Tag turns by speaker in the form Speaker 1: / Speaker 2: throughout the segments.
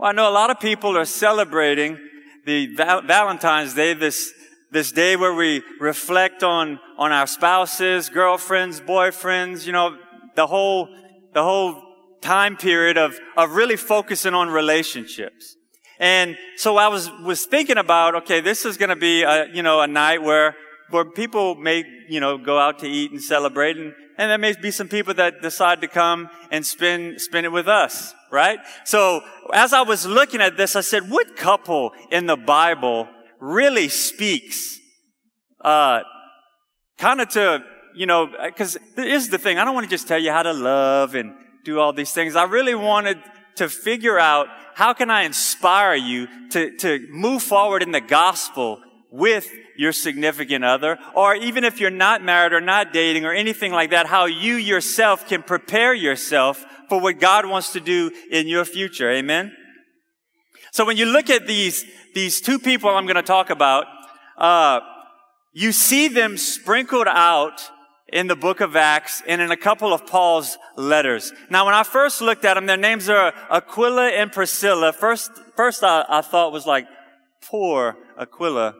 Speaker 1: Well, I know a lot of people are celebrating the val- Valentine's Day, this, this day where we reflect on, on our spouses, girlfriends, boyfriends, you know, the whole, the whole time period of, of really focusing on relationships. And so I was, was thinking about, okay, this is going to be a, you know, a night where, where people may, you know, go out to eat and celebrate and, and there may be some people that decide to come and spend, spend it with us, right? So as I was looking at this, I said, what couple in the Bible really speaks, uh, kind of to, you know, because this is the thing. I don't want to just tell you how to love and do all these things. I really wanted to figure out how can I inspire you to, to move forward in the gospel with your significant other, or even if you're not married or not dating or anything like that, how you yourself can prepare yourself for what God wants to do in your future. Amen? So when you look at these, these two people I'm going to talk about, uh, you see them sprinkled out in the book of Acts and in a couple of Paul's letters. Now, when I first looked at them, their names are Aquila and Priscilla. First, first I, I thought was like, poor Aquila.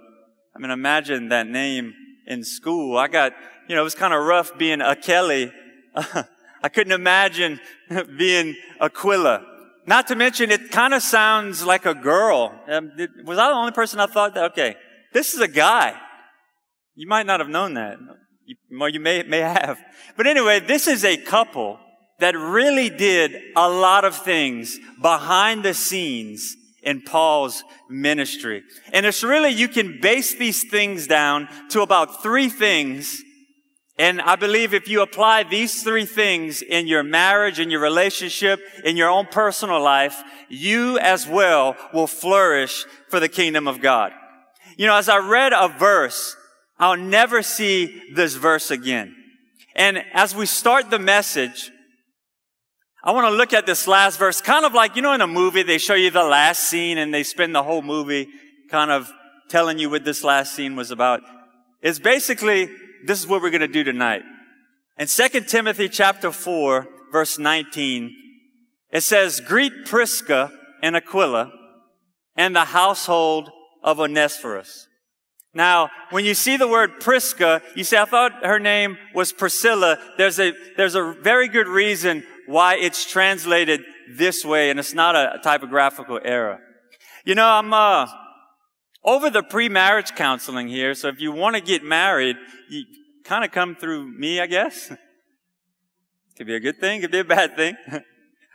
Speaker 1: I mean, imagine that name in school. I got, you know, it was kind of rough being a Kelly. I couldn't imagine being Aquila. Not to mention, it kind of sounds like a girl. Um, was I the only person I thought that? Okay, this is a guy. You might not have known that. Well, you may, may have. But anyway, this is a couple that really did a lot of things behind the scenes in Paul's ministry. And it's really, you can base these things down to about three things. And I believe if you apply these three things in your marriage, in your relationship, in your own personal life, you as well will flourish for the kingdom of God. You know, as I read a verse I'll never see this verse again. And as we start the message, I want to look at this last verse, kind of like, you know, in a movie, they show you the last scene and they spend the whole movie kind of telling you what this last scene was about. It's basically, this is what we're going to do tonight. In 2 Timothy chapter 4, verse 19, it says, greet Prisca and Aquila and the household of Onesiphorus. Now, when you see the word Prisca, you say, I thought her name was Priscilla. There's a, there's a very good reason why it's translated this way, and it's not a, typographical error. You know, I'm, uh, over the pre-marriage counseling here, so if you want to get married, you kind of come through me, I guess. could be a good thing, could be a bad thing.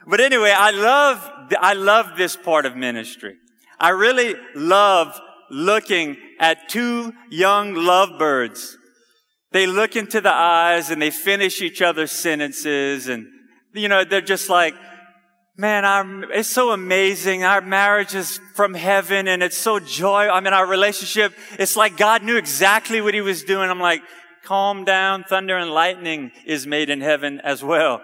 Speaker 1: but anyway, I love, I love this part of ministry. I really love looking at two young lovebirds. They look into the eyes and they finish each other's sentences and, you know, they're just like, man, it's so amazing. Our marriage is from heaven and it's so joy. I mean, our relationship, it's like God knew exactly what he was doing. I'm like, calm down. Thunder and lightning is made in heaven as well.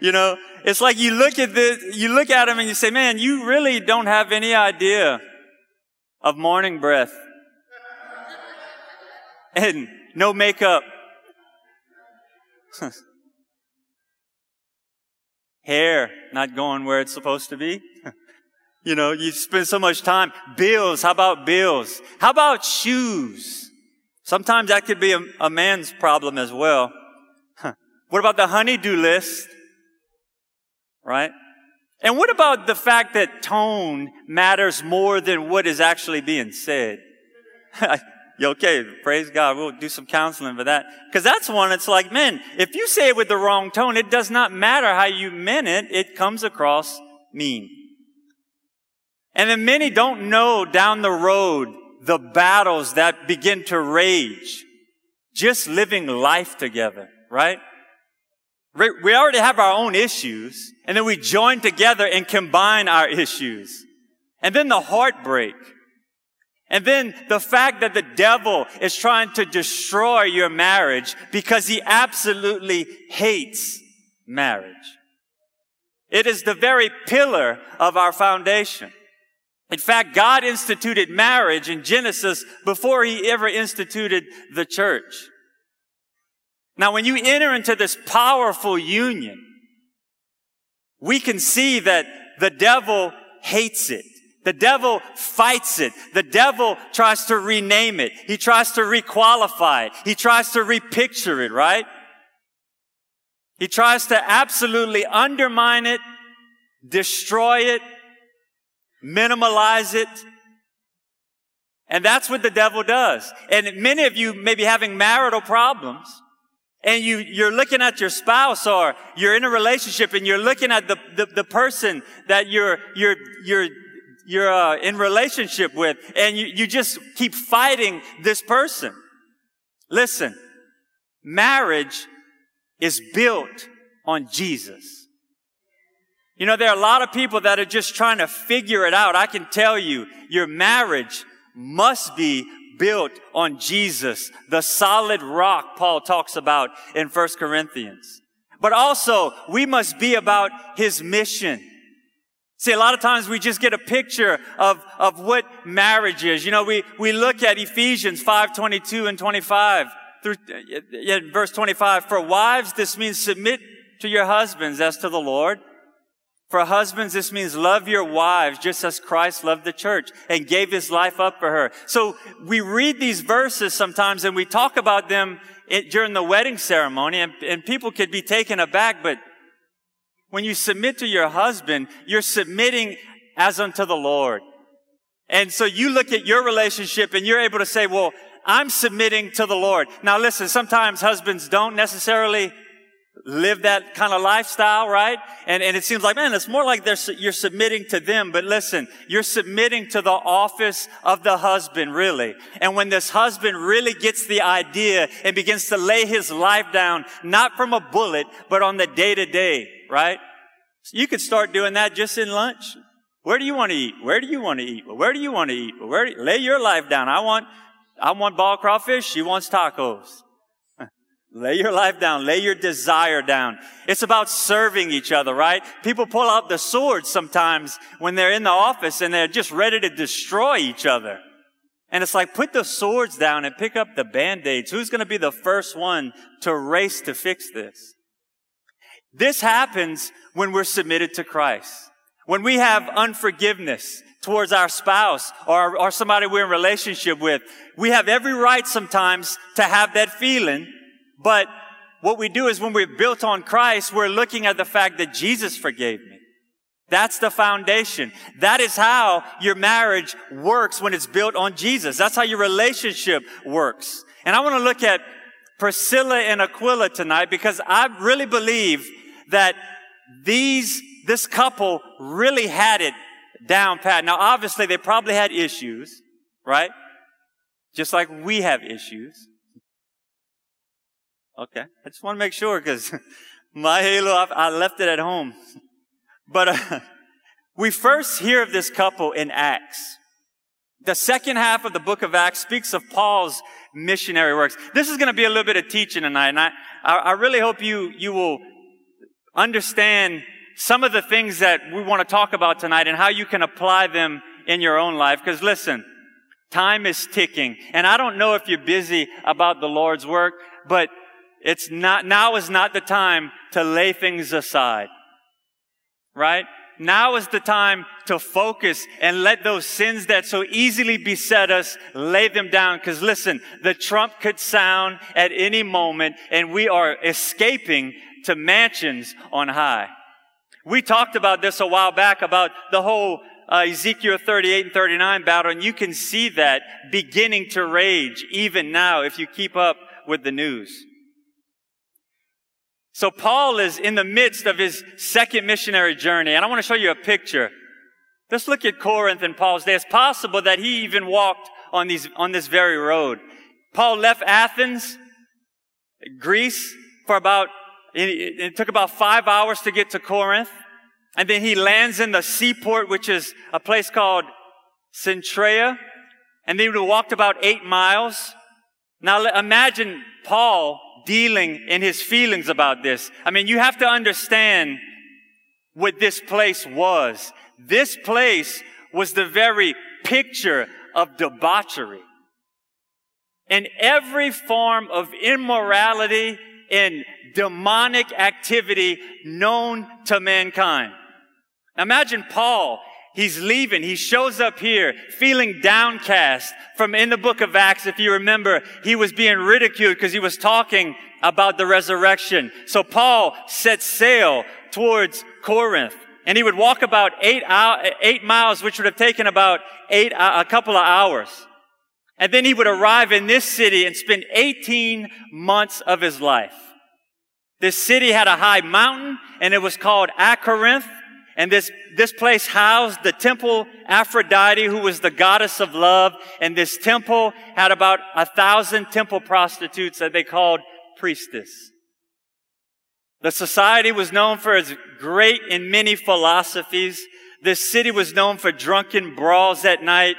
Speaker 1: You know, it's like you look at this, you look at him and you say, man, you really don't have any idea of morning breath and no makeup. Hair not going where it's supposed to be. you know, you spend so much time. Bills. How about bills? How about shoes? Sometimes that could be a, a man's problem as well. what about the honeydew list? Right? And what about the fact that tone matters more than what is actually being said? okay, praise God. We'll do some counseling for that. Cause that's one, it's like, man, if you say it with the wrong tone, it does not matter how you meant it. It comes across mean. And then many don't know down the road the battles that begin to rage just living life together, right? We already have our own issues, and then we join together and combine our issues. And then the heartbreak. And then the fact that the devil is trying to destroy your marriage because he absolutely hates marriage. It is the very pillar of our foundation. In fact, God instituted marriage in Genesis before he ever instituted the church. Now, when you enter into this powerful union, we can see that the devil hates it. The devil fights it. The devil tries to rename it. He tries to requalify it. He tries to repicture it, right? He tries to absolutely undermine it, destroy it, minimalize it. And that's what the devil does. And many of you may be having marital problems and you, you're looking at your spouse or you're in a relationship and you're looking at the, the, the person that you're, you're, you're, you're uh, in relationship with and you, you just keep fighting this person. Listen, marriage is built on Jesus. You know, there are a lot of people that are just trying to figure it out. I can tell you, your marriage must be built on Jesus, the solid rock Paul talks about in 1 Corinthians. But also, we must be about his mission. See, a lot of times we just get a picture of, of what marriage is. You know, we, we look at Ephesians 5, 22 and 25 through, in verse 25. For wives, this means submit to your husbands as to the Lord. For husbands, this means love your wives just as Christ loved the church and gave his life up for her. So we read these verses sometimes and we talk about them during the wedding ceremony and, and people could be taken aback, but when you submit to your husband, you're submitting as unto the Lord. And so you look at your relationship and you're able to say, well, I'm submitting to the Lord. Now listen, sometimes husbands don't necessarily live that kind of lifestyle, right? And, and it seems like, man, it's more like you're submitting to them. But listen, you're submitting to the office of the husband, really. And when this husband really gets the idea and begins to lay his life down, not from a bullet, but on the day to day, right? You could start doing that just in lunch. Where do you want to eat? Where do you want to eat? Where do you want to eat? Where you, lay your life down. I want, I want ball crawfish. She wants tacos. Lay your life down. Lay your desire down. It's about serving each other, right? People pull out the swords sometimes when they're in the office and they're just ready to destroy each other. And it's like, put the swords down and pick up the band-aids. Who's going to be the first one to race to fix this? This happens when we're submitted to Christ. When we have unforgiveness towards our spouse or, or somebody we're in relationship with, we have every right sometimes to have that feeling. But what we do is when we're built on Christ, we're looking at the fact that Jesus forgave me. That's the foundation. That is how your marriage works when it's built on Jesus. That's how your relationship works. And I want to look at Priscilla and Aquila tonight because I really believe that these, this couple really had it down pat. Now, obviously, they probably had issues, right? Just like we have issues. Okay. I just want to make sure because my halo, I left it at home. But uh, we first hear of this couple in Acts. The second half of the book of Acts speaks of Paul's missionary works. This is going to be a little bit of teaching tonight, and I, I really hope you, you will understand some of the things that we want to talk about tonight and how you can apply them in your own life. Because listen, time is ticking. And I don't know if you're busy about the Lord's work, but it's not, now is not the time to lay things aside. Right? Now is the time to focus and let those sins that so easily beset us, lay them down. Cause listen, the trump could sound at any moment and we are escaping to mansions on high. We talked about this a while back about the whole uh, Ezekiel 38 and 39 battle, and you can see that beginning to rage even now if you keep up with the news. So Paul is in the midst of his second missionary journey, and I want to show you a picture. Let's look at Corinth in Paul's day. It's possible that he even walked on these, on this very road. Paul left Athens, Greece, for about it, it took about five hours to get to Corinth. And then he lands in the seaport, which is a place called Cenchrea. And then he walked about eight miles. Now imagine Paul dealing in his feelings about this. I mean, you have to understand what this place was. This place was the very picture of debauchery. And every form of immorality and demonic activity known to mankind. Now Imagine Paul. He's leaving. He shows up here feeling downcast from in the book of Acts. If you remember, he was being ridiculed because he was talking about the resurrection. So Paul set sail towards Corinth and he would walk about eight, eight miles, which would have taken about eight, a couple of hours. And then he would arrive in this city and spend 18 months of his life. This city had a high mountain and it was called Acorinth. And this, this place housed the temple Aphrodite, who was the goddess of love. And this temple had about a thousand temple prostitutes that they called priestess. The society was known for its great and many philosophies. This city was known for drunken brawls at night.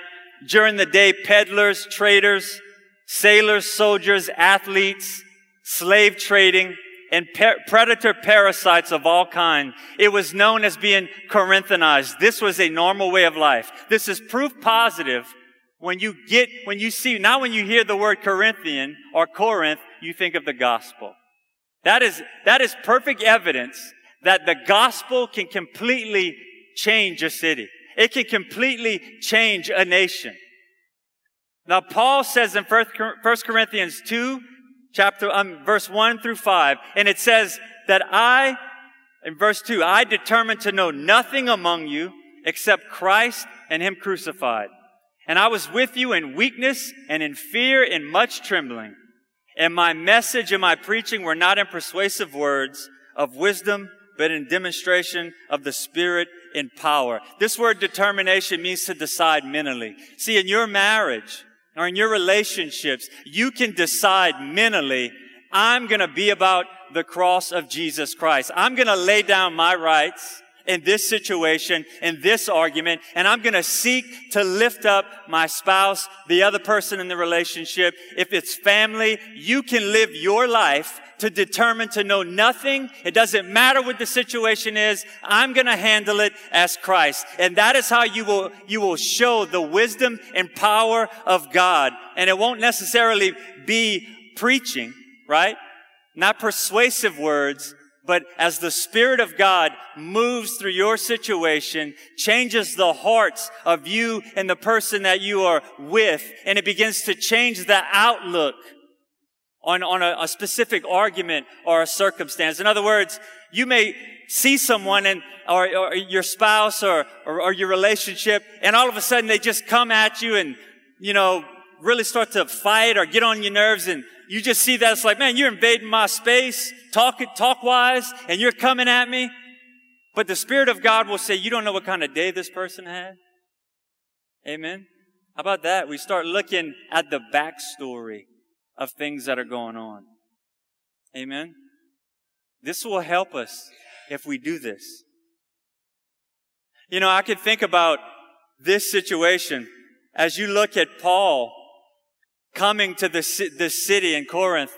Speaker 1: During the day, peddlers, traders, sailors, soldiers, athletes, slave trading, and predator parasites of all kind. It was known as being Corinthianized. This was a normal way of life. This is proof positive when you get, when you see, not when you hear the word Corinthian or Corinth, you think of the gospel. That is, that is perfect evidence that the gospel can completely change a city. It can completely change a nation. Now, Paul says in 1 Corinthians 2, chapter, um, verse 1 through 5, and it says that I, in verse 2, I determined to know nothing among you except Christ and Him crucified. And I was with you in weakness and in fear and much trembling. And my message and my preaching were not in persuasive words of wisdom, but in demonstration of the Spirit in power. This word determination means to decide mentally. See, in your marriage or in your relationships, you can decide mentally, I'm going to be about the cross of Jesus Christ. I'm going to lay down my rights in this situation, in this argument, and I'm going to seek to lift up my spouse, the other person in the relationship. If it's family, you can live your life to determine to know nothing. It doesn't matter what the situation is. I'm going to handle it as Christ. And that is how you will, you will show the wisdom and power of God. And it won't necessarily be preaching, right? Not persuasive words, but as the Spirit of God moves through your situation, changes the hearts of you and the person that you are with, and it begins to change the outlook on, on a, a specific argument or a circumstance. In other words, you may see someone and or, or your spouse or, or, or your relationship, and all of a sudden they just come at you and you know really start to fight or get on your nerves, and you just see that it's like, man, you're invading my space, talk talk wise, and you're coming at me. But the Spirit of God will say, you don't know what kind of day this person had. Amen. How about that? We start looking at the backstory of things that are going on. Amen. This will help us if we do this. You know, I could think about this situation as you look at Paul coming to the, the city in Corinth.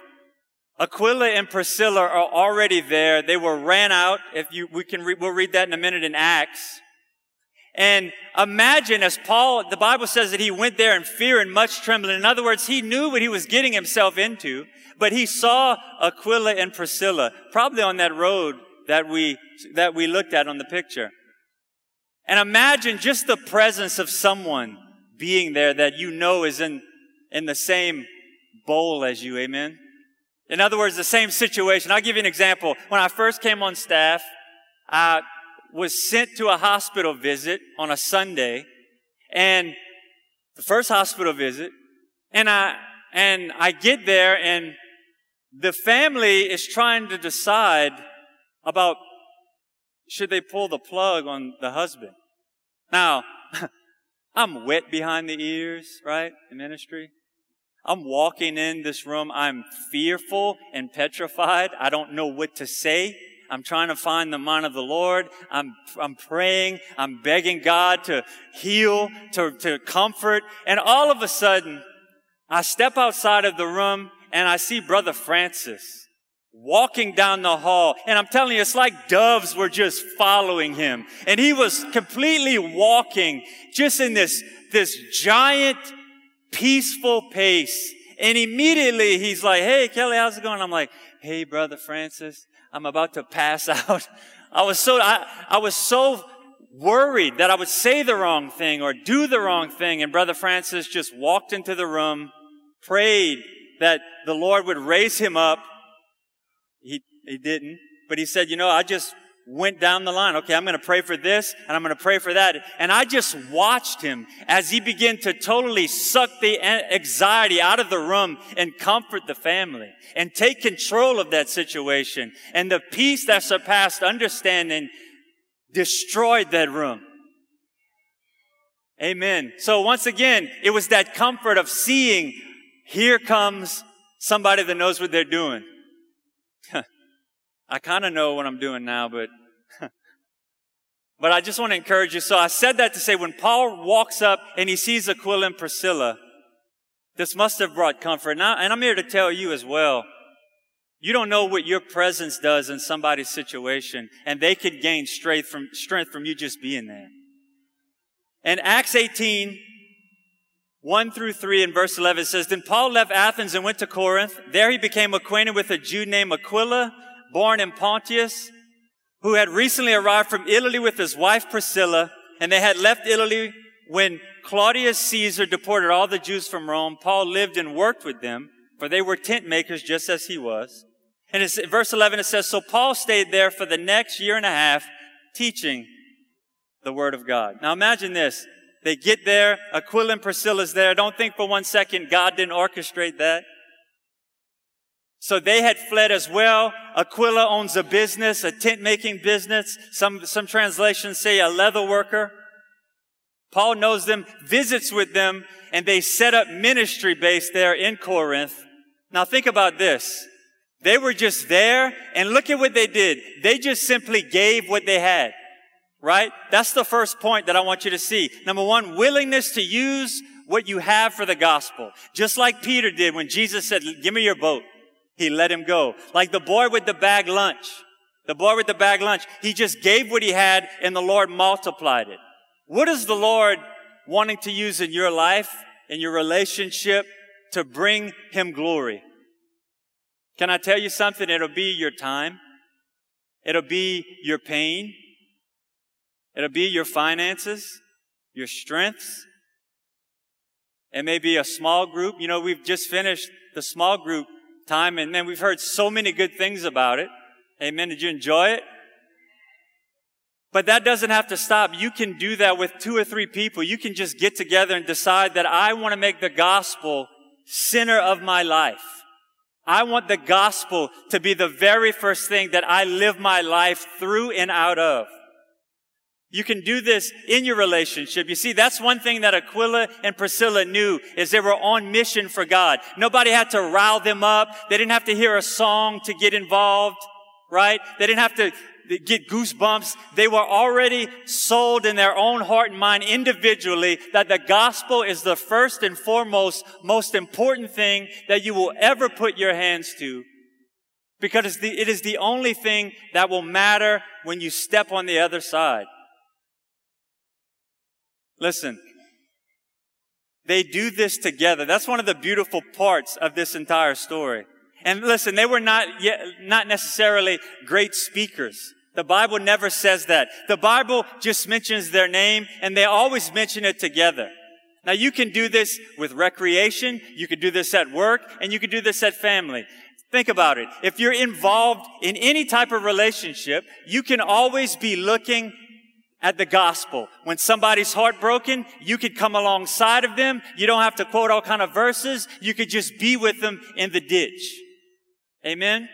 Speaker 1: Aquila and Priscilla are already there. They were ran out. If you, we can, re, we'll read that in a minute in Acts. And imagine as Paul, the Bible says that he went there in fear and much trembling. In other words, he knew what he was getting himself into, but he saw Aquila and Priscilla, probably on that road that we, that we looked at on the picture. And imagine just the presence of someone being there that you know is in, in the same bowl as you. Amen. In other words, the same situation. I'll give you an example. When I first came on staff, I was sent to a hospital visit on a Sunday and the first hospital visit and I, and I get there and the family is trying to decide about should they pull the plug on the husband. Now, I'm wet behind the ears, right? In ministry. I'm walking in this room. I'm fearful and petrified. I don't know what to say. I'm trying to find the mind of the Lord. I'm, I'm praying. I'm begging God to heal, to, to comfort. And all of a sudden, I step outside of the room and I see Brother Francis walking down the hall. And I'm telling you, it's like doves were just following him. And he was completely walking just in this, this giant, peaceful pace. And immediately he's like, Hey, Kelly, how's it going? I'm like, Hey, Brother Francis, I'm about to pass out. I was so, I, I was so worried that I would say the wrong thing or do the wrong thing. And Brother Francis just walked into the room, prayed that the Lord would raise him up. He, he didn't, but he said, you know, I just went down the line. Okay, I'm going to pray for this and I'm going to pray for that. And I just watched him as he began to totally suck the anxiety out of the room and comfort the family and take control of that situation. And the peace that surpassed understanding destroyed that room. Amen. So once again, it was that comfort of seeing here comes somebody that knows what they're doing. I kind of know what I'm doing now, but but I just want to encourage you. So I said that to say when Paul walks up and he sees Aquila and Priscilla, this must have brought comfort. And, I, and I'm here to tell you as well. You don't know what your presence does in somebody's situation, and they could gain strength from, strength from you just being there. In Acts 18, 1 through 3 in verse 11 says, Then Paul left Athens and went to Corinth. There he became acquainted with a Jew named Aquila, born in Pontius, who had recently arrived from Italy with his wife Priscilla, and they had left Italy when Claudius Caesar deported all the Jews from Rome. Paul lived and worked with them, for they were tent makers just as he was. And in verse 11 it says, So Paul stayed there for the next year and a half teaching the word of God. Now imagine this. They get there, Aquila and Priscilla's there. Don't think for one second God didn't orchestrate that. So they had fled as well. Aquila owns a business, a tent making business. Some, some translations say a leather worker. Paul knows them, visits with them, and they set up ministry base there in Corinth. Now think about this. They were just there, and look at what they did. They just simply gave what they had. Right? That's the first point that I want you to see. Number one, willingness to use what you have for the gospel. Just like Peter did when Jesus said, give me your boat. He let him go. Like the boy with the bag lunch. The boy with the bag lunch. He just gave what he had and the Lord multiplied it. What is the Lord wanting to use in your life, in your relationship to bring him glory? Can I tell you something? It'll be your time. It'll be your pain. It'll be your finances, your strengths. It may be a small group. You know, we've just finished the small group time and man, we've heard so many good things about it. Amen. Did you enjoy it? But that doesn't have to stop. You can do that with two or three people. You can just get together and decide that I want to make the gospel center of my life. I want the gospel to be the very first thing that I live my life through and out of. You can do this in your relationship. You see, that's one thing that Aquila and Priscilla knew is they were on mission for God. Nobody had to rile them up. They didn't have to hear a song to get involved, right? They didn't have to get goosebumps. They were already sold in their own heart and mind individually that the gospel is the first and foremost, most important thing that you will ever put your hands to. Because it is the only thing that will matter when you step on the other side. Listen, they do this together. That's one of the beautiful parts of this entire story. And listen, they were not yet, not necessarily great speakers. The Bible never says that. The Bible just mentions their name and they always mention it together. Now you can do this with recreation, you can do this at work, and you can do this at family. Think about it. If you're involved in any type of relationship, you can always be looking at the gospel. When somebody's heartbroken, you could come alongside of them. You don't have to quote all kind of verses. You could just be with them in the ditch. Amen.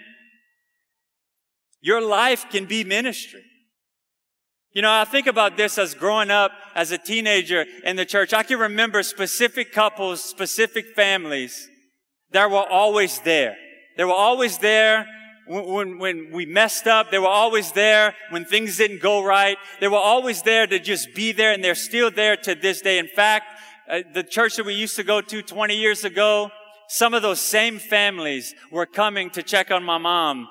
Speaker 1: Your life can be ministry. You know, I think about this as growing up as a teenager in the church. I can remember specific couples, specific families that were always there. They were always there when, when, we messed up. They were always there when things didn't go right. They were always there to just be there and they're still there to this day. In fact, uh, the church that we used to go to 20 years ago, some of those same families were coming to check on my mom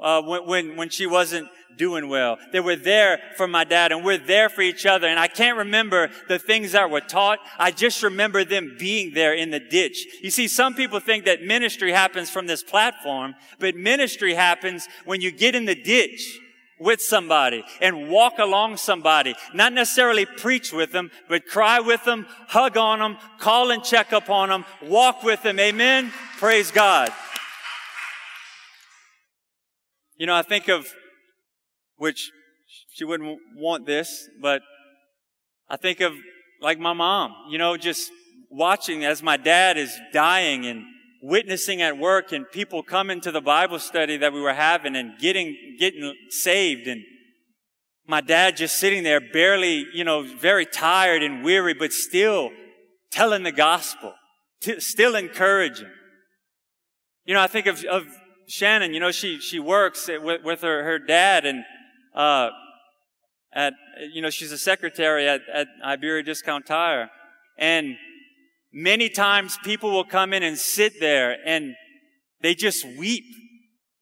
Speaker 1: uh, when, when, when she wasn't doing well. They were there for my dad and we're there for each other. And I can't remember the things that were taught. I just remember them being there in the ditch. You see, some people think that ministry happens from this platform, but ministry happens when you get in the ditch with somebody and walk along somebody. Not necessarily preach with them, but cry with them, hug on them, call and check up on them, walk with them. Amen. Praise God. You know, I think of, which she wouldn't want this, but I think of like my mom, you know, just watching as my dad is dying and witnessing at work and people coming to the Bible study that we were having and getting, getting saved and my dad just sitting there barely, you know, very tired and weary, but still telling the gospel, t- still encouraging. You know, I think of, of Shannon, you know, she, she works with, with her, her dad and, uh, at, you know, she's a secretary at, at Iberia Discount Tire. And Many times people will come in and sit there and they just weep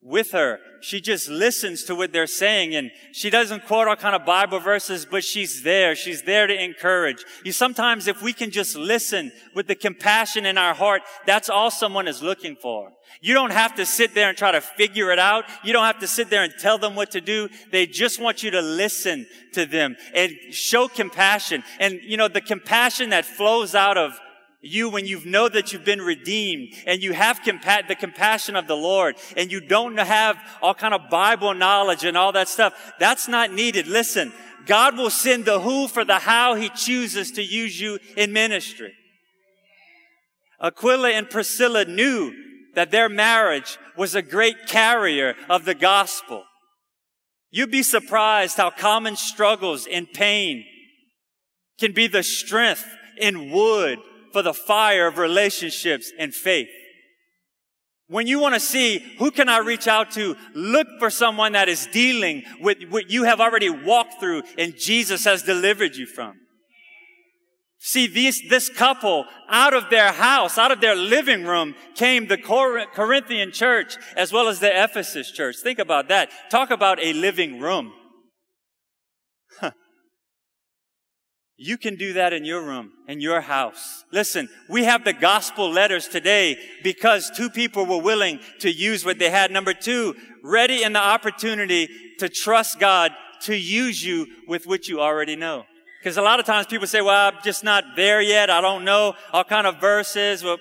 Speaker 1: with her. She just listens to what they're saying and she doesn't quote all kind of Bible verses, but she's there. She's there to encourage. You sometimes if we can just listen with the compassion in our heart, that's all someone is looking for. You don't have to sit there and try to figure it out. You don't have to sit there and tell them what to do. They just want you to listen to them and show compassion. And you know, the compassion that flows out of you when you know that you've been redeemed and you have compa- the compassion of the Lord and you don't have all kind of Bible knowledge and all that stuff. That's not needed. Listen, God will send the who for the how he chooses to use you in ministry. Aquila and Priscilla knew that their marriage was a great carrier of the gospel. You'd be surprised how common struggles and pain can be the strength in wood for the fire of relationships and faith. When you want to see who can I reach out to, look for someone that is dealing with what you have already walked through and Jesus has delivered you from. See, these, this couple, out of their house, out of their living room, came the Corinthian church as well as the Ephesus church. Think about that. Talk about a living room. You can do that in your room, in your house. Listen, we have the gospel letters today because two people were willing to use what they had. Number two, ready in the opportunity to trust God to use you with what you already know. Because a lot of times people say, well, I'm just not there yet. I don't know all kind of verses. Well,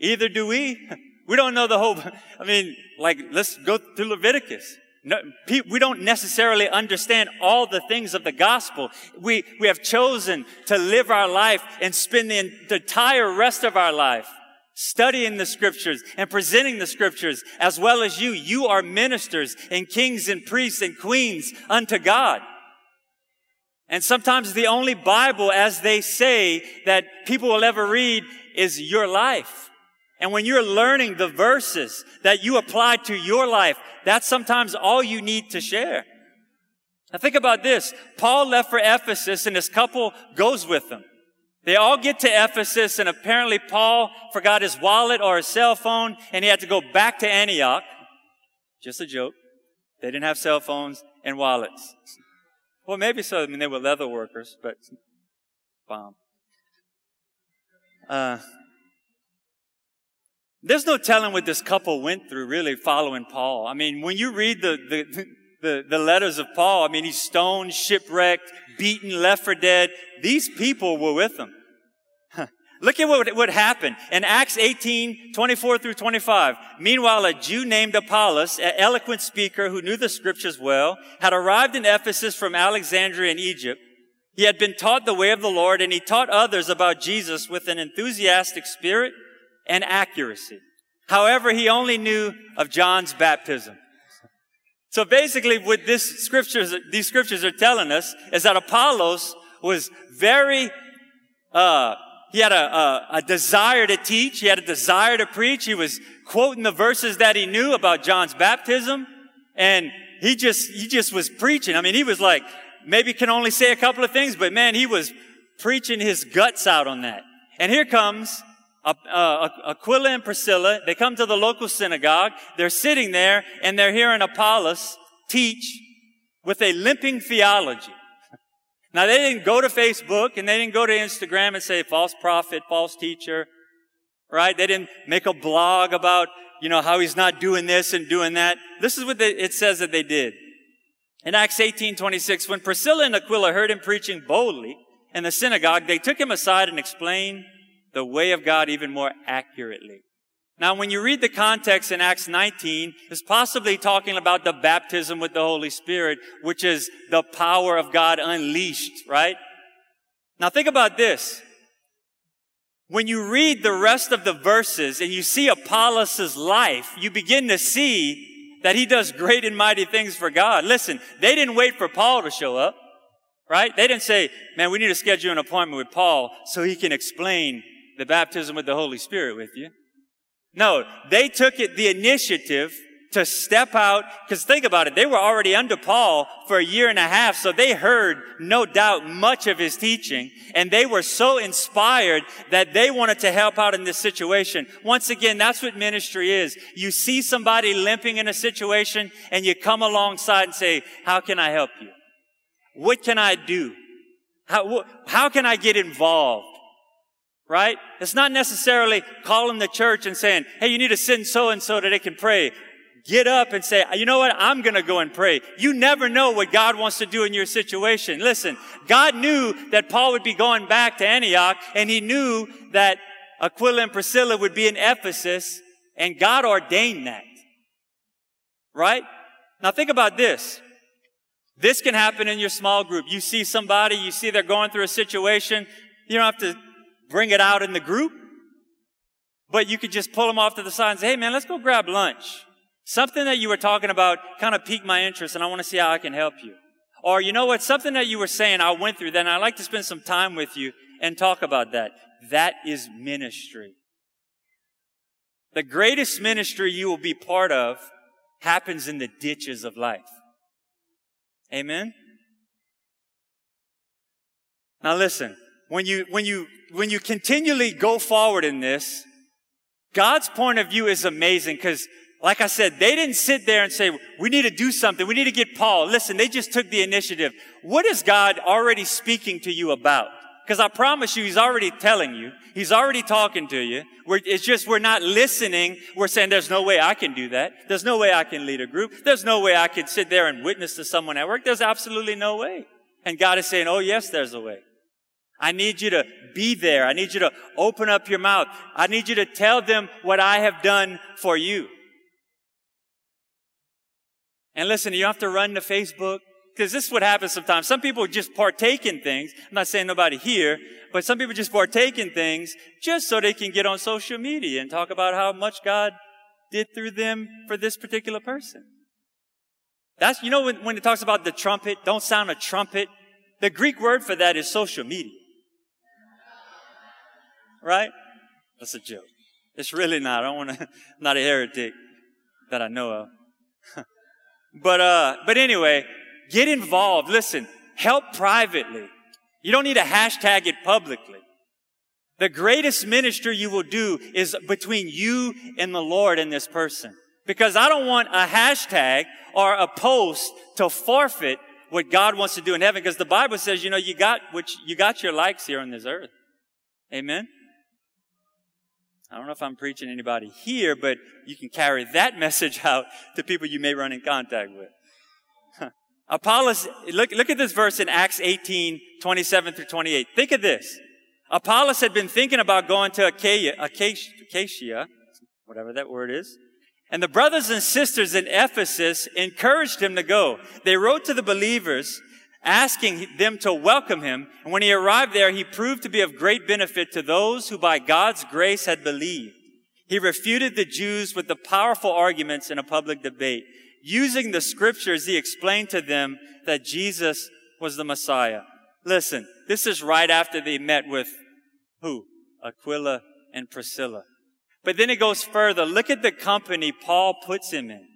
Speaker 1: either do we. We don't know the whole, I mean, like, let's go through Leviticus. No, we don't necessarily understand all the things of the gospel. We, we have chosen to live our life and spend the, the entire rest of our life studying the scriptures and presenting the scriptures as well as you. You are ministers and kings and priests and queens unto God. And sometimes the only Bible, as they say, that people will ever read is your life. And when you're learning the verses that you apply to your life, that's sometimes all you need to share. Now think about this. Paul left for Ephesus and his couple goes with him. They all get to Ephesus and apparently Paul forgot his wallet or his cell phone and he had to go back to Antioch. Just a joke. They didn't have cell phones and wallets. Well, maybe so. I mean, they were leather workers, but bomb. Uh, there's no telling what this couple went through really following Paul. I mean, when you read the, the, the, the letters of Paul, I mean, he's stoned, shipwrecked, beaten, left for dead. These people were with him. Look at what, what happened. In Acts 18, 24 through 25. Meanwhile, a Jew named Apollos, an eloquent speaker who knew the scriptures well, had arrived in Ephesus from Alexandria in Egypt. He had been taught the way of the Lord and he taught others about Jesus with an enthusiastic spirit and accuracy. However, he only knew of John's baptism. So basically what this scriptures, these scriptures are telling us is that Apollos was very, uh, he had a, a, a, desire to teach. He had a desire to preach. He was quoting the verses that he knew about John's baptism. And he just, he just was preaching. I mean, he was like, maybe can only say a couple of things, but man, he was preaching his guts out on that. And here comes uh, Aquila and Priscilla, they come to the local synagogue. They're sitting there and they're hearing Apollos teach with a limping theology. Now they didn't go to Facebook and they didn't go to Instagram and say false prophet, false teacher, right? They didn't make a blog about, you know, how he's not doing this and doing that. This is what it says that they did. In Acts 18, 26, when Priscilla and Aquila heard him preaching boldly in the synagogue, they took him aside and explained the way of God even more accurately. Now, when you read the context in Acts 19, it's possibly talking about the baptism with the Holy Spirit, which is the power of God unleashed, right? Now think about this. When you read the rest of the verses and you see Apollos' life, you begin to see that he does great and mighty things for God. Listen, they didn't wait for Paul to show up, right? They didn't say, man, we need to schedule an appointment with Paul so he can explain the baptism with the Holy Spirit with you. No, they took it, the initiative to step out, because think about it, they were already under Paul for a year and a half, so they heard, no doubt, much of his teaching, and they were so inspired that they wanted to help out in this situation. Once again, that's what ministry is. You see somebody limping in a situation, and you come alongside and say, how can I help you? What can I do? How, how can I get involved? Right? It's not necessarily calling the church and saying, hey, you need to send so and so that they can pray get up and say, you know what? I'm going to go and pray. You never know what God wants to do in your situation. Listen, God knew that Paul would be going back to Antioch and he knew that Aquila and Priscilla would be in Ephesus and God ordained that. Right? Now think about this. This can happen in your small group. You see somebody, you see they're going through a situation. You don't have to bring it out in the group, but you could just pull them off to the side and say, Hey man, let's go grab lunch. Something that you were talking about kind of piqued my interest and I want to see how I can help you. Or you know what? Something that you were saying I went through, then I'd like to spend some time with you and talk about that. That is ministry. The greatest ministry you will be part of happens in the ditches of life. Amen? Now listen, when you, when you, when you continually go forward in this, God's point of view is amazing because like I said, they didn't sit there and say, we need to do something. We need to get Paul. Listen, they just took the initiative. What is God already speaking to you about? Because I promise you, He's already telling you. He's already talking to you. We're, it's just we're not listening. We're saying, there's no way I can do that. There's no way I can lead a group. There's no way I can sit there and witness to someone at work. There's absolutely no way. And God is saying, oh yes, there's a way. I need you to be there. I need you to open up your mouth. I need you to tell them what I have done for you. And listen, you have to run to Facebook because this is what happens sometimes. Some people just partake in things. I'm not saying nobody here, but some people just partake in things just so they can get on social media and talk about how much God did through them for this particular person. That's, you know, when, when it talks about the trumpet, don't sound a trumpet. The Greek word for that is social media. Right? That's a joke. It's really not. I don't want to, not a heretic that I know of. But, uh, but anyway, get involved. Listen, help privately. You don't need to hashtag it publicly. The greatest ministry you will do is between you and the Lord and this person. Because I don't want a hashtag or a post to forfeit what God wants to do in heaven. Because the Bible says, you know, you got, which, you got your likes here on this earth. Amen. I don't know if I'm preaching anybody here, but you can carry that message out to people you may run in contact with. Apollos, look, look at this verse in Acts 18, 27 through 28. Think of this. Apollos had been thinking about going to Achaia, Acacia, Acacia, whatever that word is. And the brothers and sisters in Ephesus encouraged him to go. They wrote to the believers asking them to welcome him. And when he arrived there, he proved to be of great benefit to those who by God's grace had believed. He refuted the Jews with the powerful arguments in a public debate. Using the scriptures, he explained to them that Jesus was the Messiah. Listen, this is right after they met with who? Aquila and Priscilla. But then it goes further. Look at the company Paul puts him in.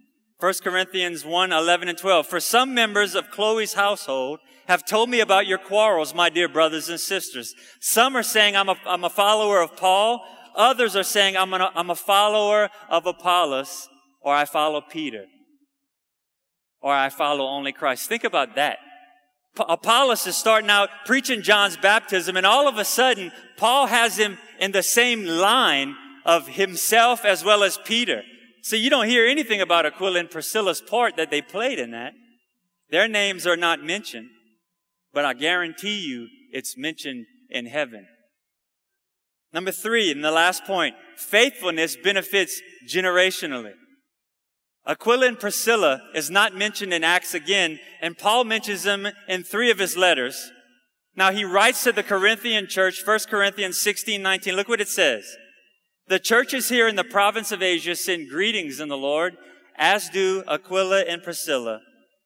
Speaker 1: 1 Corinthians 1, 11 and 12. For some members of Chloe's household have told me about your quarrels, my dear brothers and sisters. Some are saying I'm a, I'm a follower of Paul. Others are saying I'm, an, I'm a follower of Apollos or I follow Peter or I follow only Christ. Think about that. Apollos is starting out preaching John's baptism and all of a sudden Paul has him in the same line of himself as well as Peter. So you don't hear anything about Aquila and Priscilla's part that they played in that. Their names are not mentioned, but I guarantee you it's mentioned in heaven. Number three, and the last point, faithfulness benefits generationally. Aquila and Priscilla is not mentioned in Acts again, and Paul mentions them in three of his letters. Now he writes to the Corinthian church, 1 Corinthians 16, 19. Look what it says. The churches here in the province of Asia send greetings in the Lord, as do Aquila and Priscilla,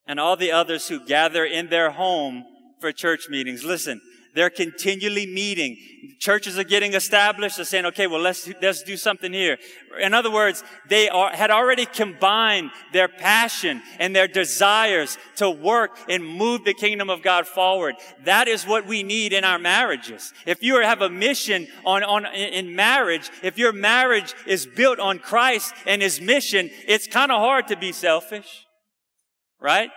Speaker 1: and all the others who gather in their home for church meetings. Listen, they're continually meeting. Churches are getting established. They're saying, okay, well, let's, let's do something here. In other words, they are, had already combined their passion and their desires to work and move the kingdom of God forward. That is what we need in our marriages. If you have a mission on, on, in marriage, if your marriage is built on Christ and his mission, it's kind of hard to be selfish. Right?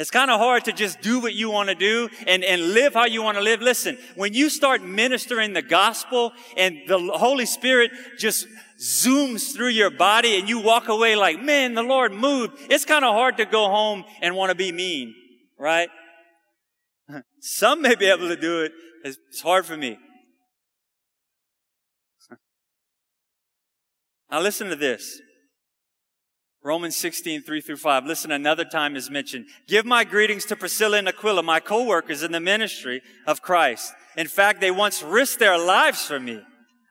Speaker 1: It's kind of hard to just do what you want to do and, and live how you want to live. Listen, when you start ministering the gospel and the Holy Spirit just zooms through your body and you walk away like, man, the Lord moved. It's kind of hard to go home and want to be mean, right? Some may be able to do it. It's hard for me. Now listen to this. Romans 16, 3 through 5. Listen, another time is mentioned. Give my greetings to Priscilla and Aquila, my co-workers in the ministry of Christ. In fact, they once risked their lives for me.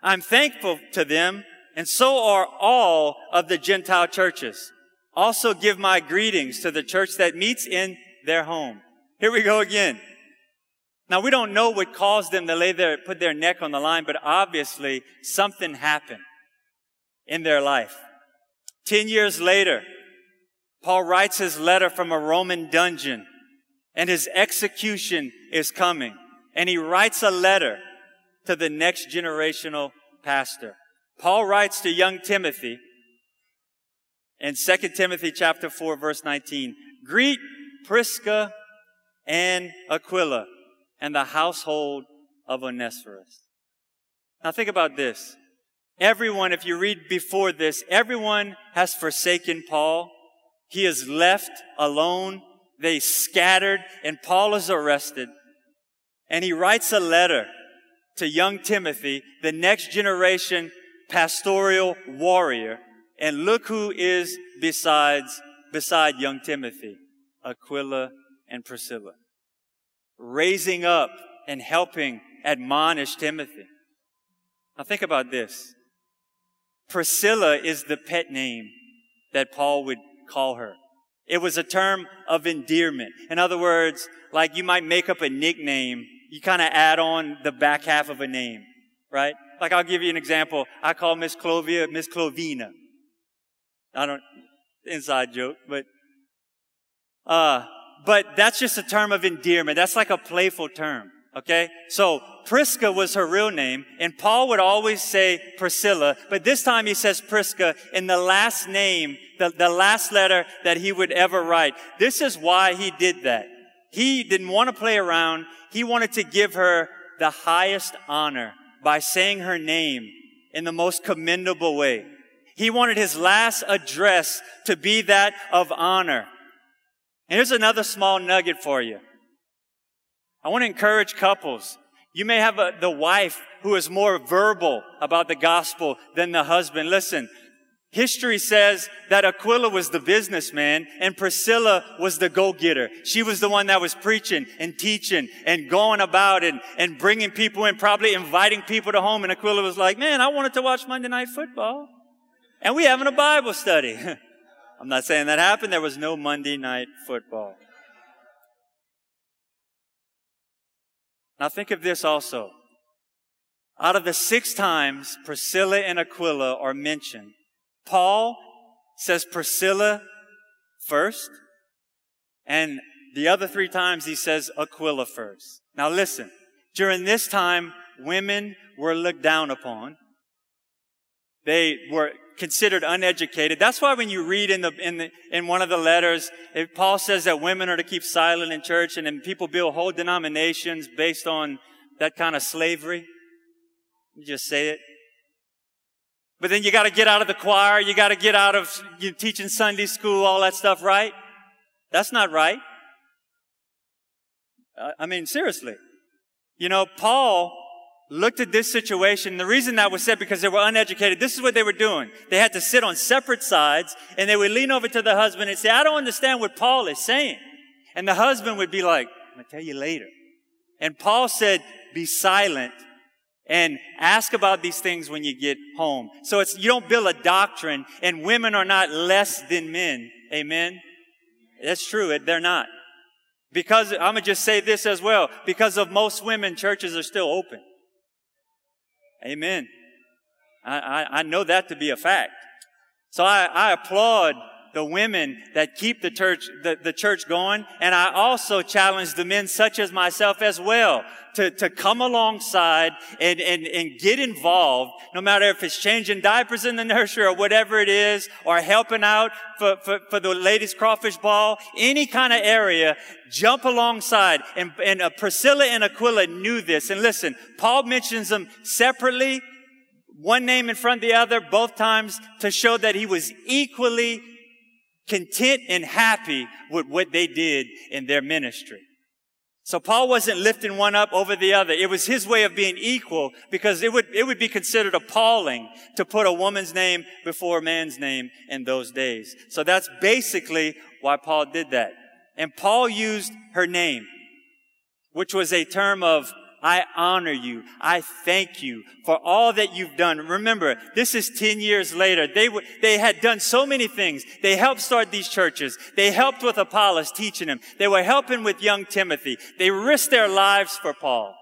Speaker 1: I'm thankful to them, and so are all of the Gentile churches. Also give my greetings to the church that meets in their home. Here we go again. Now we don't know what caused them to lay their, put their neck on the line, but obviously something happened in their life. Ten years later, Paul writes his letter from a Roman dungeon and his execution is coming. And he writes a letter to the next generational pastor. Paul writes to young Timothy in 2 Timothy chapter 4 verse 19, greet Prisca and Aquila and the household of Onesiphorus. Now think about this. Everyone, if you read before this, everyone has forsaken Paul. He is left alone. They scattered and Paul is arrested. And he writes a letter to young Timothy, the next generation pastoral warrior. And look who is besides, beside young Timothy, Aquila and Priscilla. Raising up and helping admonish Timothy. Now think about this. Priscilla is the pet name that Paul would call her. It was a term of endearment. In other words, like you might make up a nickname, you kind of add on the back half of a name, right? Like I'll give you an example. I call Miss Clovia Miss Clovina. I don't, inside joke, but, uh, but that's just a term of endearment. That's like a playful term. Okay? So Prisca was her real name, and Paul would always say Priscilla, but this time he says Prisca in the last name, the, the last letter that he would ever write. This is why he did that. He didn't want to play around. He wanted to give her the highest honor by saying her name in the most commendable way. He wanted his last address to be that of honor. And here's another small nugget for you. I want to encourage couples. You may have a, the wife who is more verbal about the gospel than the husband. Listen, history says that Aquila was the businessman and Priscilla was the go-getter. She was the one that was preaching and teaching and going about and, and bringing people in, probably inviting people to home. And Aquila was like, man, I wanted to watch Monday night football. And we having a Bible study. I'm not saying that happened. There was no Monday night football. Now think of this also. Out of the six times Priscilla and Aquila are mentioned, Paul says Priscilla first, and the other three times he says Aquila first. Now listen, during this time, women were looked down upon. They were considered uneducated. That's why when you read in the, in the, in one of the letters, Paul says that women are to keep silent in church and then people build whole denominations based on that kind of slavery. You just say it. But then you gotta get out of the choir, you gotta get out of you teaching Sunday school, all that stuff, right? That's not right. I mean, seriously. You know, Paul looked at this situation. The reason that was said because they were uneducated. This is what they were doing. They had to sit on separate sides and they would lean over to the husband and say, I don't understand what Paul is saying. And the husband would be like, I'm going to tell you later. And Paul said, be silent and ask about these things when you get home. So it's, you don't build a doctrine and women are not less than men. Amen. That's true. They're not. Because, I'm gonna just say this as well. Because of most women, churches are still open. Amen. I, I, I know that to be a fact. So I, I applaud the women that keep the church, the, the church going. And I also challenge the men such as myself as well to, to come alongside and, and, and get involved, no matter if it's changing diapers in the nursery or whatever it is, or helping out for, for, for the ladies crawfish ball, any kind of area, jump alongside. And, and uh, Priscilla and Aquila knew this. And listen, Paul mentions them separately, one name in front of the other, both times to show that he was equally content and happy with what they did in their ministry. So Paul wasn't lifting one up over the other. It was his way of being equal because it would, it would be considered appalling to put a woman's name before a man's name in those days. So that's basically why Paul did that. And Paul used her name, which was a term of I honor you. I thank you for all that you've done. Remember, this is 10 years later. They, w- they had done so many things. They helped start these churches. They helped with Apollos teaching him. They were helping with young Timothy. They risked their lives for Paul.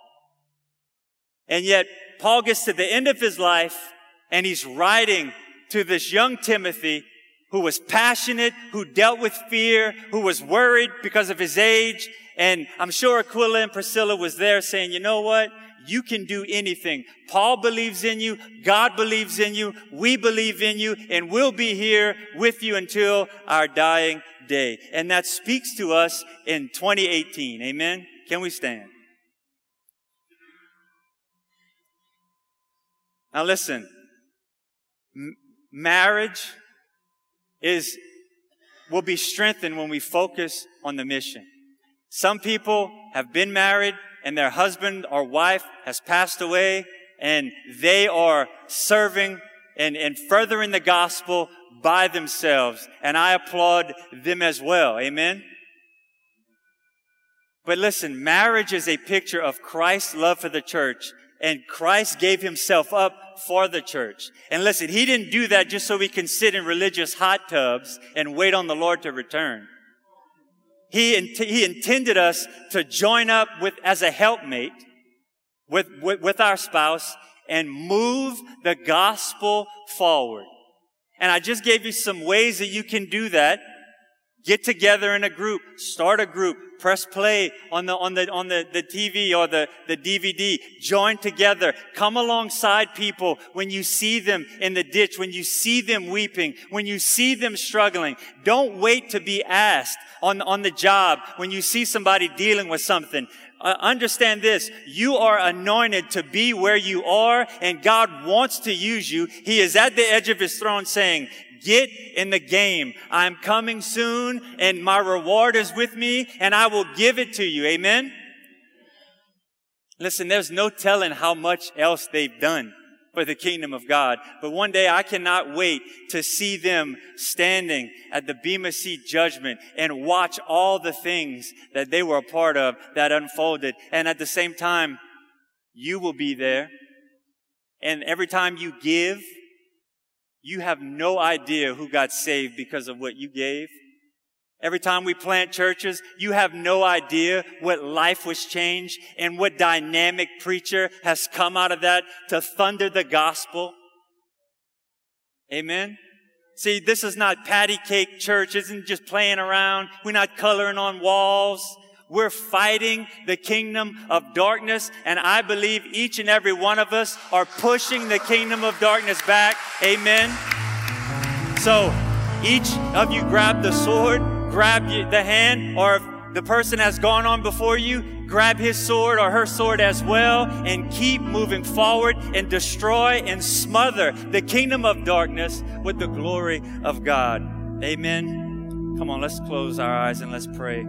Speaker 1: And yet, Paul gets to the end of his life and he's writing to this young Timothy who was passionate, who dealt with fear, who was worried because of his age, and I'm sure Aquila and Priscilla was there saying, you know what? You can do anything. Paul believes in you. God believes in you. We believe in you and we'll be here with you until our dying day. And that speaks to us in 2018. Amen. Can we stand? Now listen, M- marriage is, will be strengthened when we focus on the mission. Some people have been married and their husband or wife has passed away and they are serving and, and furthering the gospel by themselves. And I applaud them as well. Amen. But listen, marriage is a picture of Christ's love for the church and Christ gave himself up for the church. And listen, he didn't do that just so we can sit in religious hot tubs and wait on the Lord to return. He, int- he intended us to join up with, as a helpmate with, with, with our spouse and move the gospel forward. And I just gave you some ways that you can do that. Get together in a group, start a group, press play on the, on the, on the, the TV or the, the DVD. Join together. Come alongside people when you see them in the ditch, when you see them weeping, when you see them struggling. Don't wait to be asked on, on the job when you see somebody dealing with something. Uh, understand this. You are anointed to be where you are and God wants to use you. He is at the edge of his throne saying, Get in the game. I'm coming soon and my reward is with me and I will give it to you. Amen. Listen, there's no telling how much else they've done for the kingdom of God. But one day I cannot wait to see them standing at the Bema Seat judgment and watch all the things that they were a part of that unfolded. And at the same time, you will be there. And every time you give, you have no idea who got saved because of what you gave. Every time we plant churches, you have no idea what life was changed and what dynamic preacher has come out of that to thunder the gospel. Amen. See, this is not patty cake church. It isn't just playing around. We're not coloring on walls. We're fighting the kingdom of darkness. And I believe each and every one of us are pushing the kingdom of darkness back. Amen. So each of you grab the sword, grab the hand, or if the person has gone on before you, grab his sword or her sword as well and keep moving forward and destroy and smother the kingdom of darkness with the glory of God. Amen. Come on, let's close our eyes and let's pray.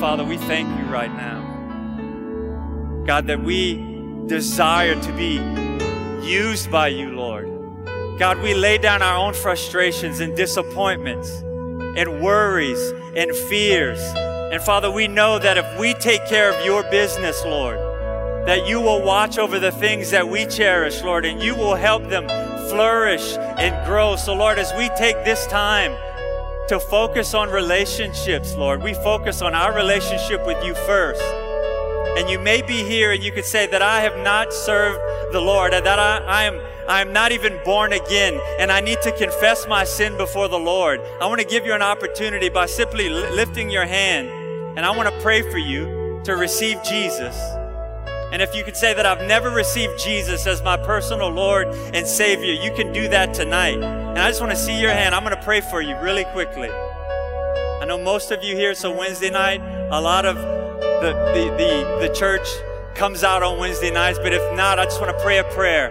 Speaker 1: Father, we thank you right now. God, that we desire to be used by you, Lord. God, we lay down our own frustrations and disappointments and worries and fears. And Father, we know that if we take care of your business, Lord, that you will watch over the things that we cherish, Lord, and you will help them flourish and grow. So, Lord, as we take this time to focus on relationships, Lord, we focus on our relationship with you first. And you may be here and you could say that I have not served the Lord, that I, I am I am not even born again, and I need to confess my sin before the Lord. I want to give you an opportunity by simply lifting your hand, and I want to pray for you to receive Jesus. And if you could say that I've never received Jesus as my personal Lord and Savior, you can do that tonight. And I just want to see your hand. I'm going to pray for you really quickly. I know most of you here, so Wednesday night, a lot of the, the, the, the church comes out on Wednesday nights, but if not, I just want to pray a prayer.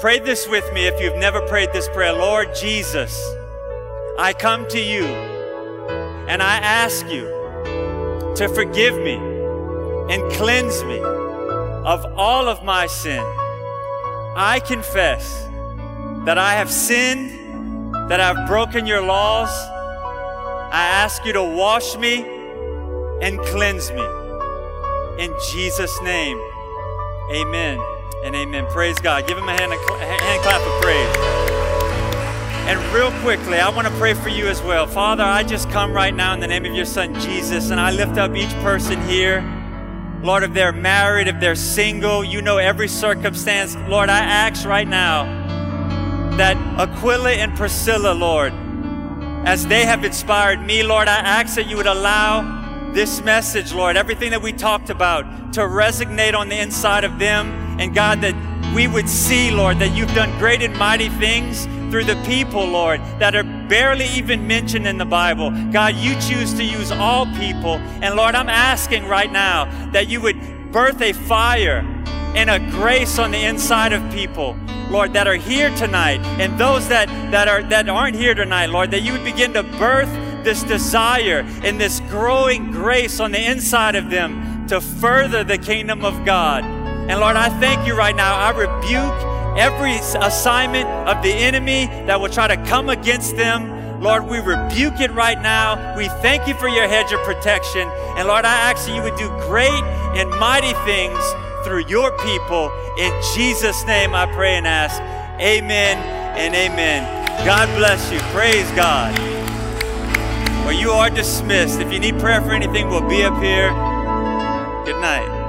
Speaker 1: Pray this with me if you've never prayed this prayer. Lord Jesus, I come to you and I ask you to forgive me and cleanse me of all of my sin. I confess that I have sinned, that I've broken your laws. I ask you to wash me and cleanse me. In Jesus' name, amen and amen. Praise God. Give him a hand, a hand clap of praise. And real quickly, I want to pray for you as well. Father, I just come right now in the name of your son Jesus, and I lift up each person here. Lord, if they're married, if they're single, you know every circumstance. Lord, I ask right now that Aquila and Priscilla, Lord, as they have inspired me, Lord, I ask that you would allow this message, Lord, everything that we talked about, to resonate on the inside of them. And God, that we would see, Lord, that you've done great and mighty things through the people, Lord, that are barely even mentioned in the Bible. God, you choose to use all people. And Lord, I'm asking right now that you would birth a fire and a grace on the inside of people, Lord, that are here tonight, and those that, that are that aren't here tonight, Lord, that you would begin to birth this desire and this growing grace on the inside of them to further the kingdom of God. And Lord, I thank you right now. I rebuke every assignment of the enemy that will try to come against them. Lord, we rebuke it right now. We thank you for your hedge of protection. And Lord, I ask that you would do great and mighty things through your people. In Jesus' name I pray and ask. Amen and amen. God bless you. Praise God. Well, you are dismissed. If you need prayer for anything, we'll be up here. Good night.